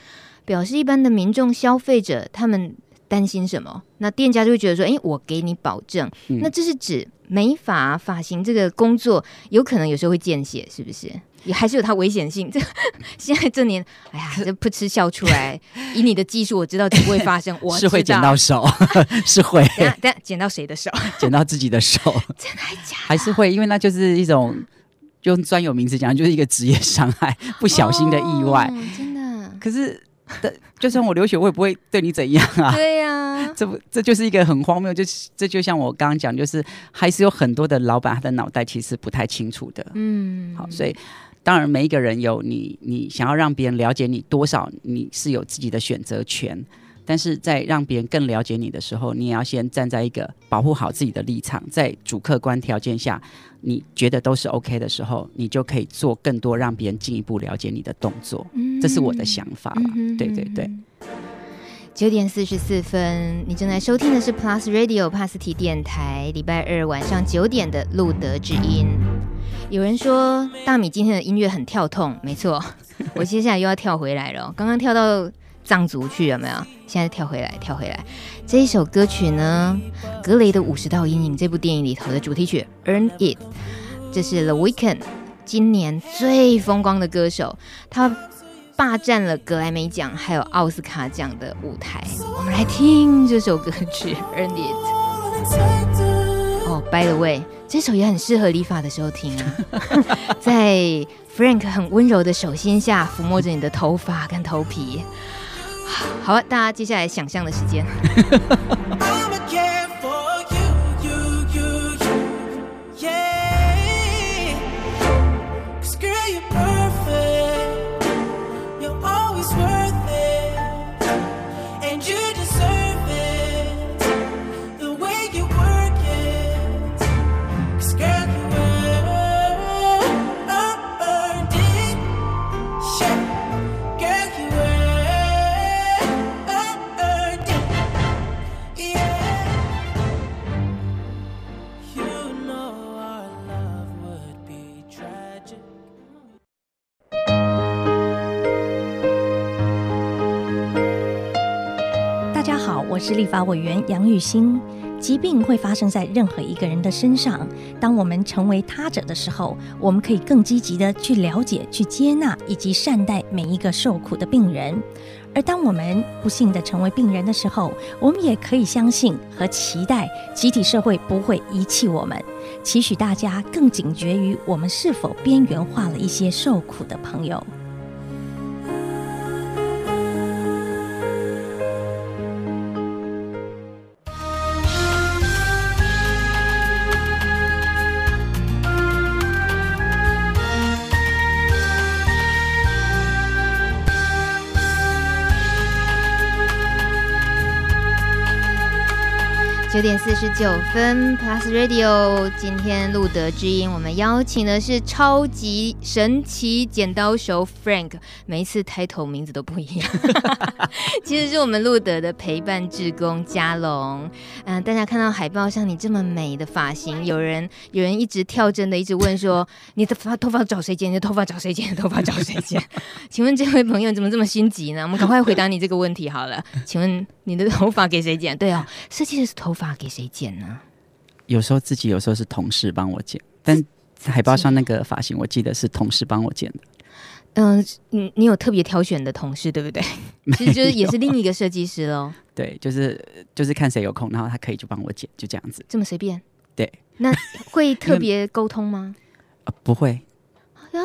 表示一般的民众消费者他们担心什么？那店家就会觉得说：“诶，我给你保证。”那这是指美发发型这个工作有可能有时候会见血，是不是？也还是有它危险性。这现在这年，哎呀，这噗嗤笑出来。以你的技术，我知道这不会发生。我是会剪到手，是会。等下，等下剪到谁的手？剪到自己的手。真的还假的？还是会，因为那就是一种用专有名词讲，就是一个职业伤害，不小心的意外。哦、真的。可是，就算我流血，我也不会对你怎样啊。对呀、啊，这不，这就是一个很荒谬。就这就像我刚刚讲，就是还是有很多的老板，他的脑袋其实不太清楚的。嗯，好，所以。当然，每一个人有你，你想要让别人了解你多少，你是有自己的选择权。但是在让别人更了解你的时候，你也要先站在一个保护好自己的立场，在主客观条件下，你觉得都是 OK 的时候，你就可以做更多让别人进一步了解你的动作。嗯，这是我的想法啦。嗯，对对对。九点四十四分，你正在收听的是 Plus Radio 帕斯提电台，礼拜二晚上九点的路德之音。有人说大米今天的音乐很跳痛，没错，我接下来又要跳回来了。刚刚跳到藏族去有没有？现在跳回来，跳回来。这一首歌曲呢，《格雷的五十道阴影》这部电影里头的主题曲《Earn It》，这是 The Weeknd 今年最风光的歌手，他霸占了格莱美奖还有奥斯卡奖的舞台。我们来听这首歌曲《Earn It》。哦、，By the way，这首也很适合理发的时候听啊，在 Frank 很温柔的手心下抚摸着你的头发跟头皮。好了，大家接下来想象的时间。我是立法委员杨玉兴。疾病会发生在任何一个人的身上。当我们成为他者的时候，我们可以更积极地去了解、去接纳以及善待每一个受苦的病人。而当我们不幸地成为病人的时候，我们也可以相信和期待集体社会不会遗弃我们。期许大家更警觉于我们是否边缘化了一些受苦的朋友。九点四十九分，Plus Radio，今天路德之音，我们邀请的是超级神奇剪刀手 Frank，每一次抬头名字都不一样，其实是我们路德的陪伴志工佳龙。嗯、大家看到海报上你这么美的发型，有人有人一直跳针的一直问说，你的发头发找谁剪？你的头发找谁剪？头发找谁剪？请问这位朋友怎么这么心急呢？我们赶快回答你这个问题好了，请问你的头发给谁剪？对啊、哦，设计师是头发。给谁剪呢？有时候自己，有时候是同事帮我剪。但海报上那个发型，我记得是同事帮我剪的。嗯，你你有特别挑选的同事，对不对？其实就是也是另一个设计师喽。对，就是就是看谁有空，然后他可以就帮我剪，就这样子。这么随便？对。那会特别沟通吗？呃，不会。呀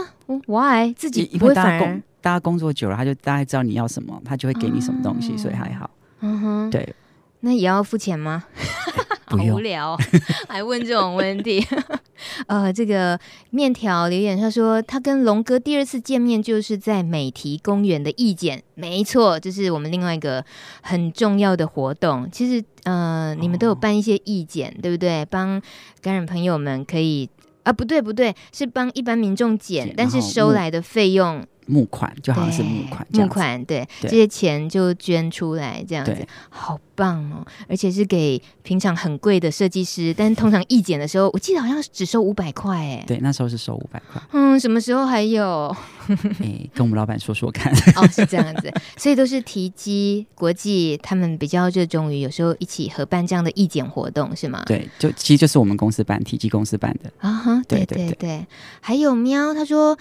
，Why？自己不会反而？因为大家工大家工作久了，他就大概知道你要什么，他就会给你什么东西，哦、所以还好。嗯哼，对。那也要付钱吗？好无聊，还问这种问题。呃，这个面条留言他说，他跟龙哥第二次见面就是在美堤公园的意见，没错，这是我们另外一个很重要的活动。其实，呃，你们都有办一些义剪，对不对？帮感染朋友们可以啊，不对不对，是帮一般民众剪，但是收来的费用。募款就好像是募款，募款对，对这些钱就捐出来这样子，好棒哦！而且是给平常很贵的设计师，但是通常义剪的时候，我记得好像只收五百块哎。对，那时候是收五百块。嗯，什么时候还有？哎，跟我们老板说说看。哦，是这样子，所以都是提及国际，他们比较热衷于有时候一起合办这样的义剪活动，是吗？对，就其实就是我们公司办，体积公司办的啊哈，对对对，对，对。还有喵，他说。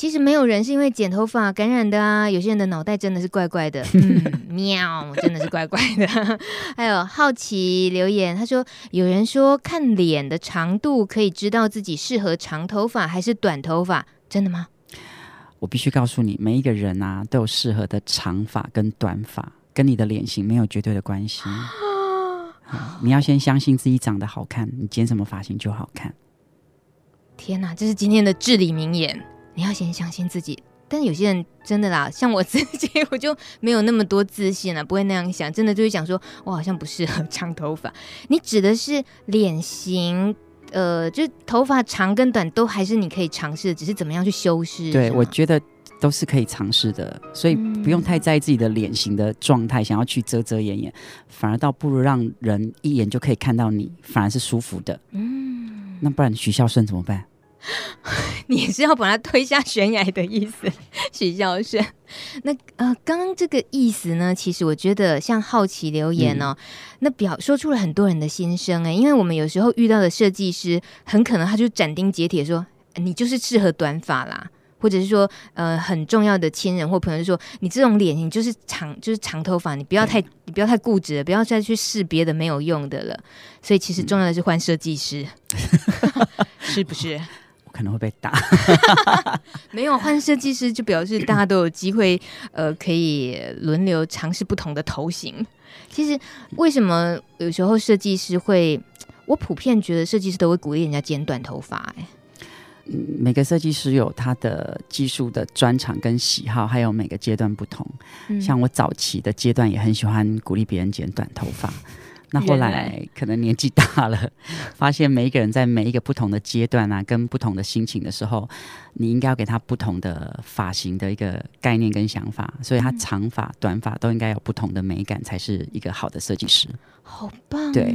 其实没有人是因为剪头发感染的啊，有些人的脑袋真的是怪怪的，嗯，喵，真的是怪怪的。还有好奇留言，他说有人说看脸的长度可以知道自己适合长头发还是短头发，真的吗？我必须告诉你，每一个人啊都有适合的长发跟短发，跟你的脸型没有绝对的关系。你要先相信自己长得好看，你剪什么发型就好看。天哪，这是今天的至理名言。你要先相信自己，但有些人真的啦，像我自己，我就没有那么多自信了，不会那样想，真的就会想说，我好像不适合长头发。你指的是脸型，呃，就头发长跟短都还是你可以尝试的，只是怎么样去修饰。对，我觉得都是可以尝试的，所以不用太在意自己的脸型的状态，想要去遮遮掩掩，反而倒不如让人一眼就可以看到你，反而是舒服的。嗯，那不然许孝顺怎么办？你是要把他推下悬崖的意思，许教授。那呃，刚刚这个意思呢，其实我觉得像好奇留言哦，嗯、那表说出了很多人的心声哎，因为我们有时候遇到的设计师，很可能他就斩钉截铁说，你就是适合短发啦，或者是说呃很重要的亲人或朋友就说，你这种脸型就是长就是长头发，你不要太你不要太固执了，不要再去试别的没有用的了。所以其实重要的是换设计师，嗯、是不是？可能会被打，没有换设计师就表示大家都有机会，呃，可以轮流尝试不同的头型。其实为什么有时候设计师会，我普遍觉得设计师都会鼓励人家剪短头发。哎，嗯，每个设计师有他的技术的专长跟喜好，还有每个阶段不同。嗯，像我早期的阶段也很喜欢鼓励别人剪短头发。那后来可能年纪大了，发现每一个人在每一个不同的阶段啊，跟不同的心情的时候，你应该要给他不同的发型的一个概念跟想法，所以他长发、短发都应该有不同的美感，才是一个好的设计师。好棒哦！对，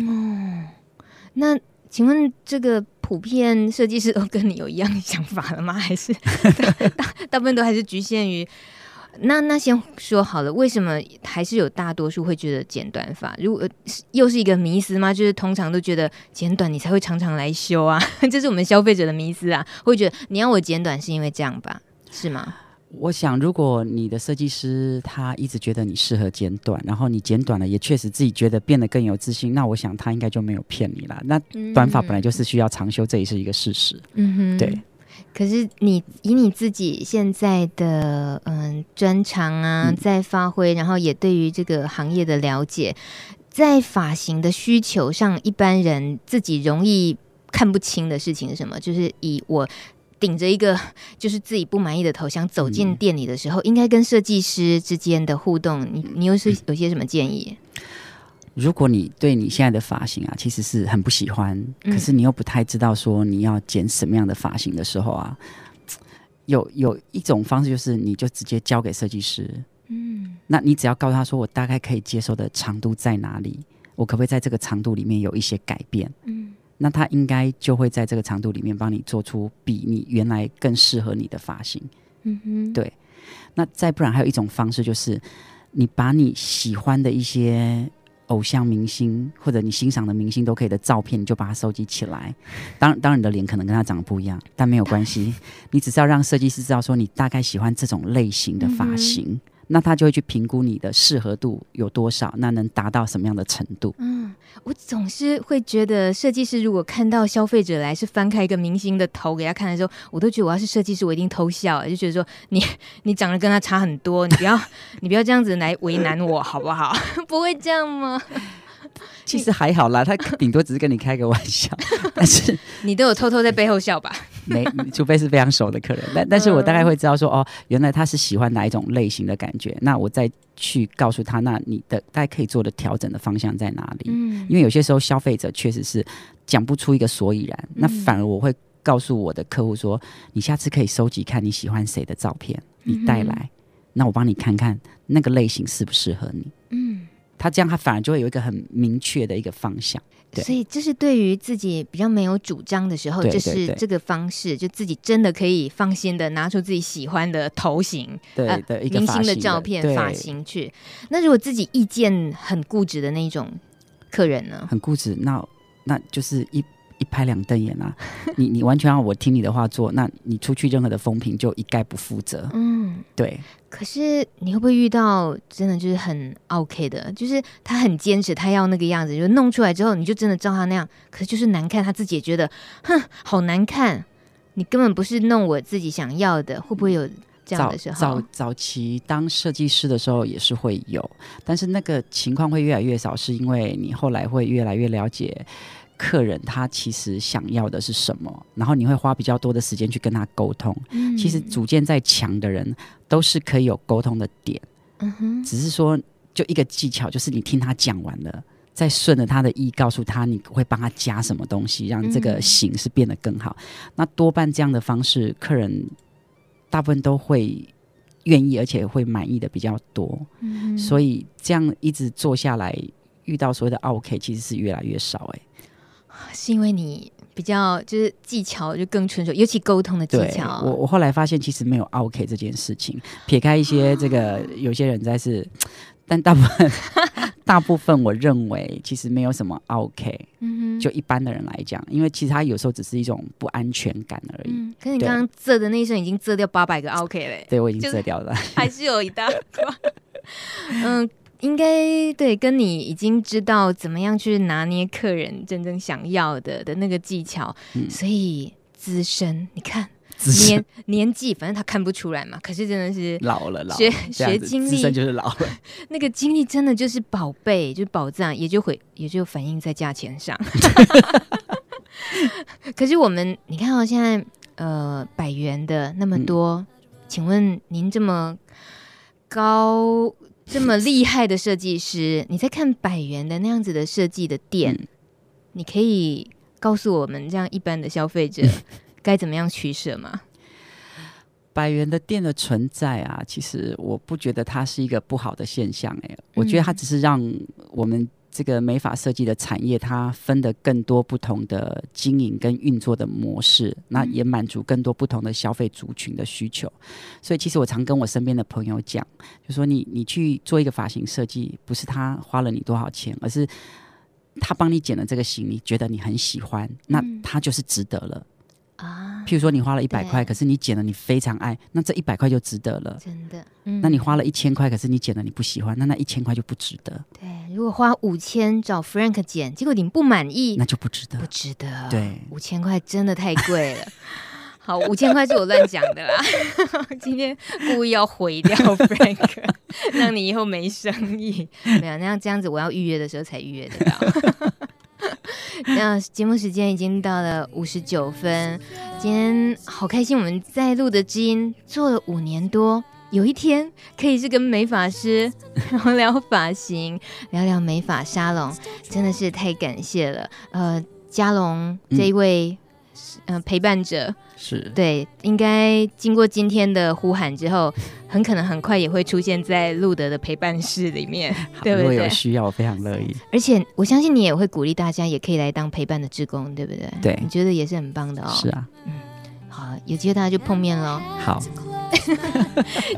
那请问这个普遍设计师都跟你有一样的想法了吗？还是 大大部分都还是局限于？那那先说好了，为什么还是有大多数会觉得剪短发？如果又是一个迷思吗？就是通常都觉得剪短你才会常常来修啊，这是我们消费者的迷思啊，会觉得你要我剪短是因为这样吧？是吗？我想，如果你的设计师他一直觉得你适合剪短，然后你剪短了也确实自己觉得变得更有自信，那我想他应该就没有骗你了。那短发本来就是需要长修，这也是一个事实。嗯哼，对。可是你以你自己现在的嗯专长啊，在发挥，然后也对于这个行业的了解，在发型的需求上，一般人自己容易看不清的事情是什么？就是以我顶着一个就是自己不满意的头，想走进店里的时候，应该跟设计师之间的互动，你你又是有些什么建议？如果你对你现在的发型啊，其实是很不喜欢，嗯、可是你又不太知道说你要剪什么样的发型的时候啊，有有一种方式就是你就直接交给设计师，嗯，那你只要告诉他说我大概可以接受的长度在哪里，我可不可以在这个长度里面有一些改变，嗯，那他应该就会在这个长度里面帮你做出比你原来更适合你的发型，嗯哼，对，那再不然还有一种方式就是你把你喜欢的一些。偶像明星或者你欣赏的明星都可以的照片，你就把它收集起来。当，当然你的脸可能跟他长得不一样，但没有关系。你只是要让设计师知道说你大概喜欢这种类型的发型。那他就会去评估你的适合度有多少，那能达到什么样的程度？嗯，我总是会觉得，设计师如果看到消费者来是翻开一个明星的头给他看的时候，我都觉得我要是设计师，我一定偷笑，就觉得说你 你长得跟他差很多，你不要你不要这样子来为难我好不好？不会这样吗？其实还好啦，他顶多只是跟你开个玩笑，但是 你都有偷偷在背后笑吧？没，除非是非常熟的客人。但但是我大概会知道说，哦，原来他是喜欢哪一种类型的感觉，那我再去告诉他，那你的大概可以做的调整的方向在哪里？嗯，因为有些时候消费者确实是讲不出一个所以然，那反而我会告诉我的客户说，你下次可以收集看你喜欢谁的照片，你带来，那我帮你看看那个类型适不适合你。嗯。他这样，他反而就会有一个很明确的一个方向。对，所以这是对于自己比较没有主张的时候，就是这个方式，就自己真的可以放心的拿出自己喜欢的头型，对的一个明星的照片、发型去。那如果自己意见很固执的那种客人呢？很固执，那那就是一。一拍两瞪眼啊！你你完全让我听你的话做，那你出去任何的风评就一概不负责。嗯，对。可是你会不会遇到真的就是很 OK 的，就是他很坚持，他要那个样子，就弄出来之后，你就真的照他那样，可是就是难看，他自己也觉得，哼，好难看。你根本不是弄我自己想要的，会不会有这样的时候？早早，早期当设计师的时候也是会有，但是那个情况会越来越少，是因为你后来会越来越了解。客人他其实想要的是什么，然后你会花比较多的时间去跟他沟通。嗯，其实主见再强的人都是可以有沟通的点。嗯哼，只是说就一个技巧，就是你听他讲完了，再顺着他的意告诉他，你会帮他加什么东西，让这个形式变得更好。嗯。那多半这样的方式，客人大部分都会愿意，而且会满意的比较多。嗯，所以这样一直做下来，遇到所谓的 OK，其实是越来越少欸。哎。是因为你比较就是技巧就更纯熟，尤其沟通的技巧。我我后来发现其实没有 OK 这件事情，撇开一些这个有些人在是，但大部分 大部分我认为其实没有什么 OK。嗯哼，就一般的人来讲，因为其实他有时候只是一种不安全感而已。嗯，可是你刚刚遮的那一声已经遮掉八百个 OK 嘞。对，我已经遮掉了，还是有一大块。嗯。应该对，跟你已经知道怎么样去拿捏客人真正想要的的那个技巧，嗯、所以资深，你看年年纪，反正他看不出来嘛。可是真的是老了，老了学学经历，就是老了。那个经历真的就是宝贝，就是宝藏，也就会也就反映在价钱上。可是我们你看到、哦、现在呃百元的那么多，嗯、请问您这么高？这么厉害的设计师，你在看百元的那样子的设计的店，嗯、你可以告诉我们，这样一般的消费者 该怎么样取舍吗？百元的店的存在啊，其实我不觉得它是一个不好的现象，哎，我觉得它只是让我们。这个美发设计的产业，它分得更多不同的经营跟运作的模式，那也满足更多不同的消费族群的需求。所以，其实我常跟我身边的朋友讲，就说你你去做一个发型设计，不是他花了你多少钱，而是他帮你剪了这个型，你觉得你很喜欢，那他就是值得了。啊，譬如说你花了一百块，可是你剪了你非常爱，那这一百块就值得了。真的，嗯，那你花了一千块，可是你剪了你不喜欢，那那一千块就不值得。对，如果花五千找 Frank 剪，结果你不满意，那就不值得，不值得。对，五千块真的太贵了。好，五千块是我乱讲的啦，今天故意要毁掉 Frank，让你以后没生意。没有，那样这样子，我要预约的时候才预约得到。那节目时间已经到了五十九分，今天好开心，我们在录的知音做了五年多，有一天可以是跟美发师 聊聊发型，聊聊美发沙龙，真的是太感谢了。呃，嘉龙这一位嗯、呃、陪伴者是对，应该经过今天的呼喊之后，很可能很快也会出现在路德的陪伴室里面，对不对？如果有需要，我非常乐意。而且我相信你也会鼓励大家，也可以来当陪伴的职工，对不对？对，你觉得也是很棒的哦。是啊，嗯，好，有机会大家就碰面喽。好。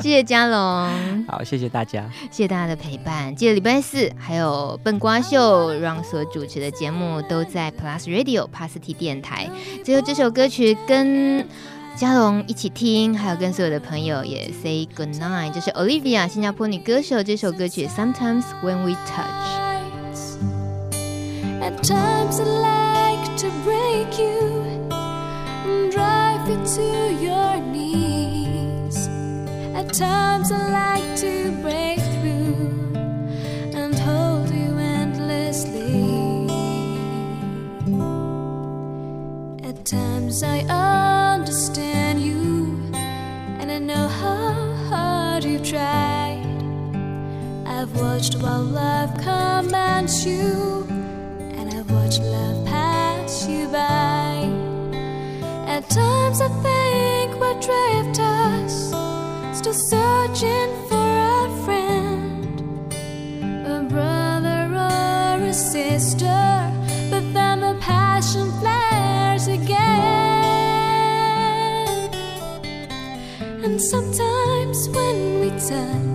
谢谢佳龙，好，谢谢大家，谢谢大家的陪伴。记得礼拜四还有笨瓜秀让所主持的节目都在 Plus Radio 帕斯提电台。最后这首歌曲跟嘉龙一起听，还有跟所有的朋友也 say good night。就是 Olivia 新加坡女歌手这首歌曲 Sometimes When We Touch。At times I like to break you and drive you to your. At times I like to break through and hold you endlessly. At times I understand you and I know how hard you've tried. I've watched while love commands you and I've watched love pass you by. At times I think what drifters still searching for a friend, a brother or a sister, but then the passion flares again. And sometimes when we touch,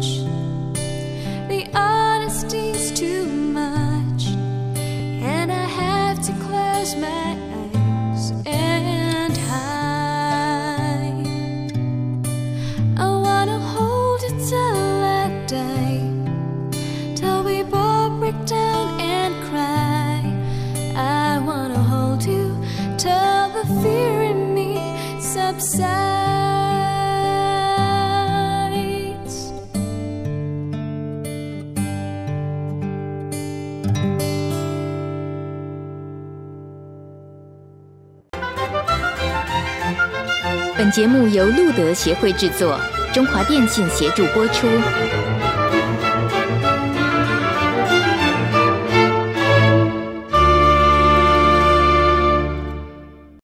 节目由路德协会制作，中华电信协助播出。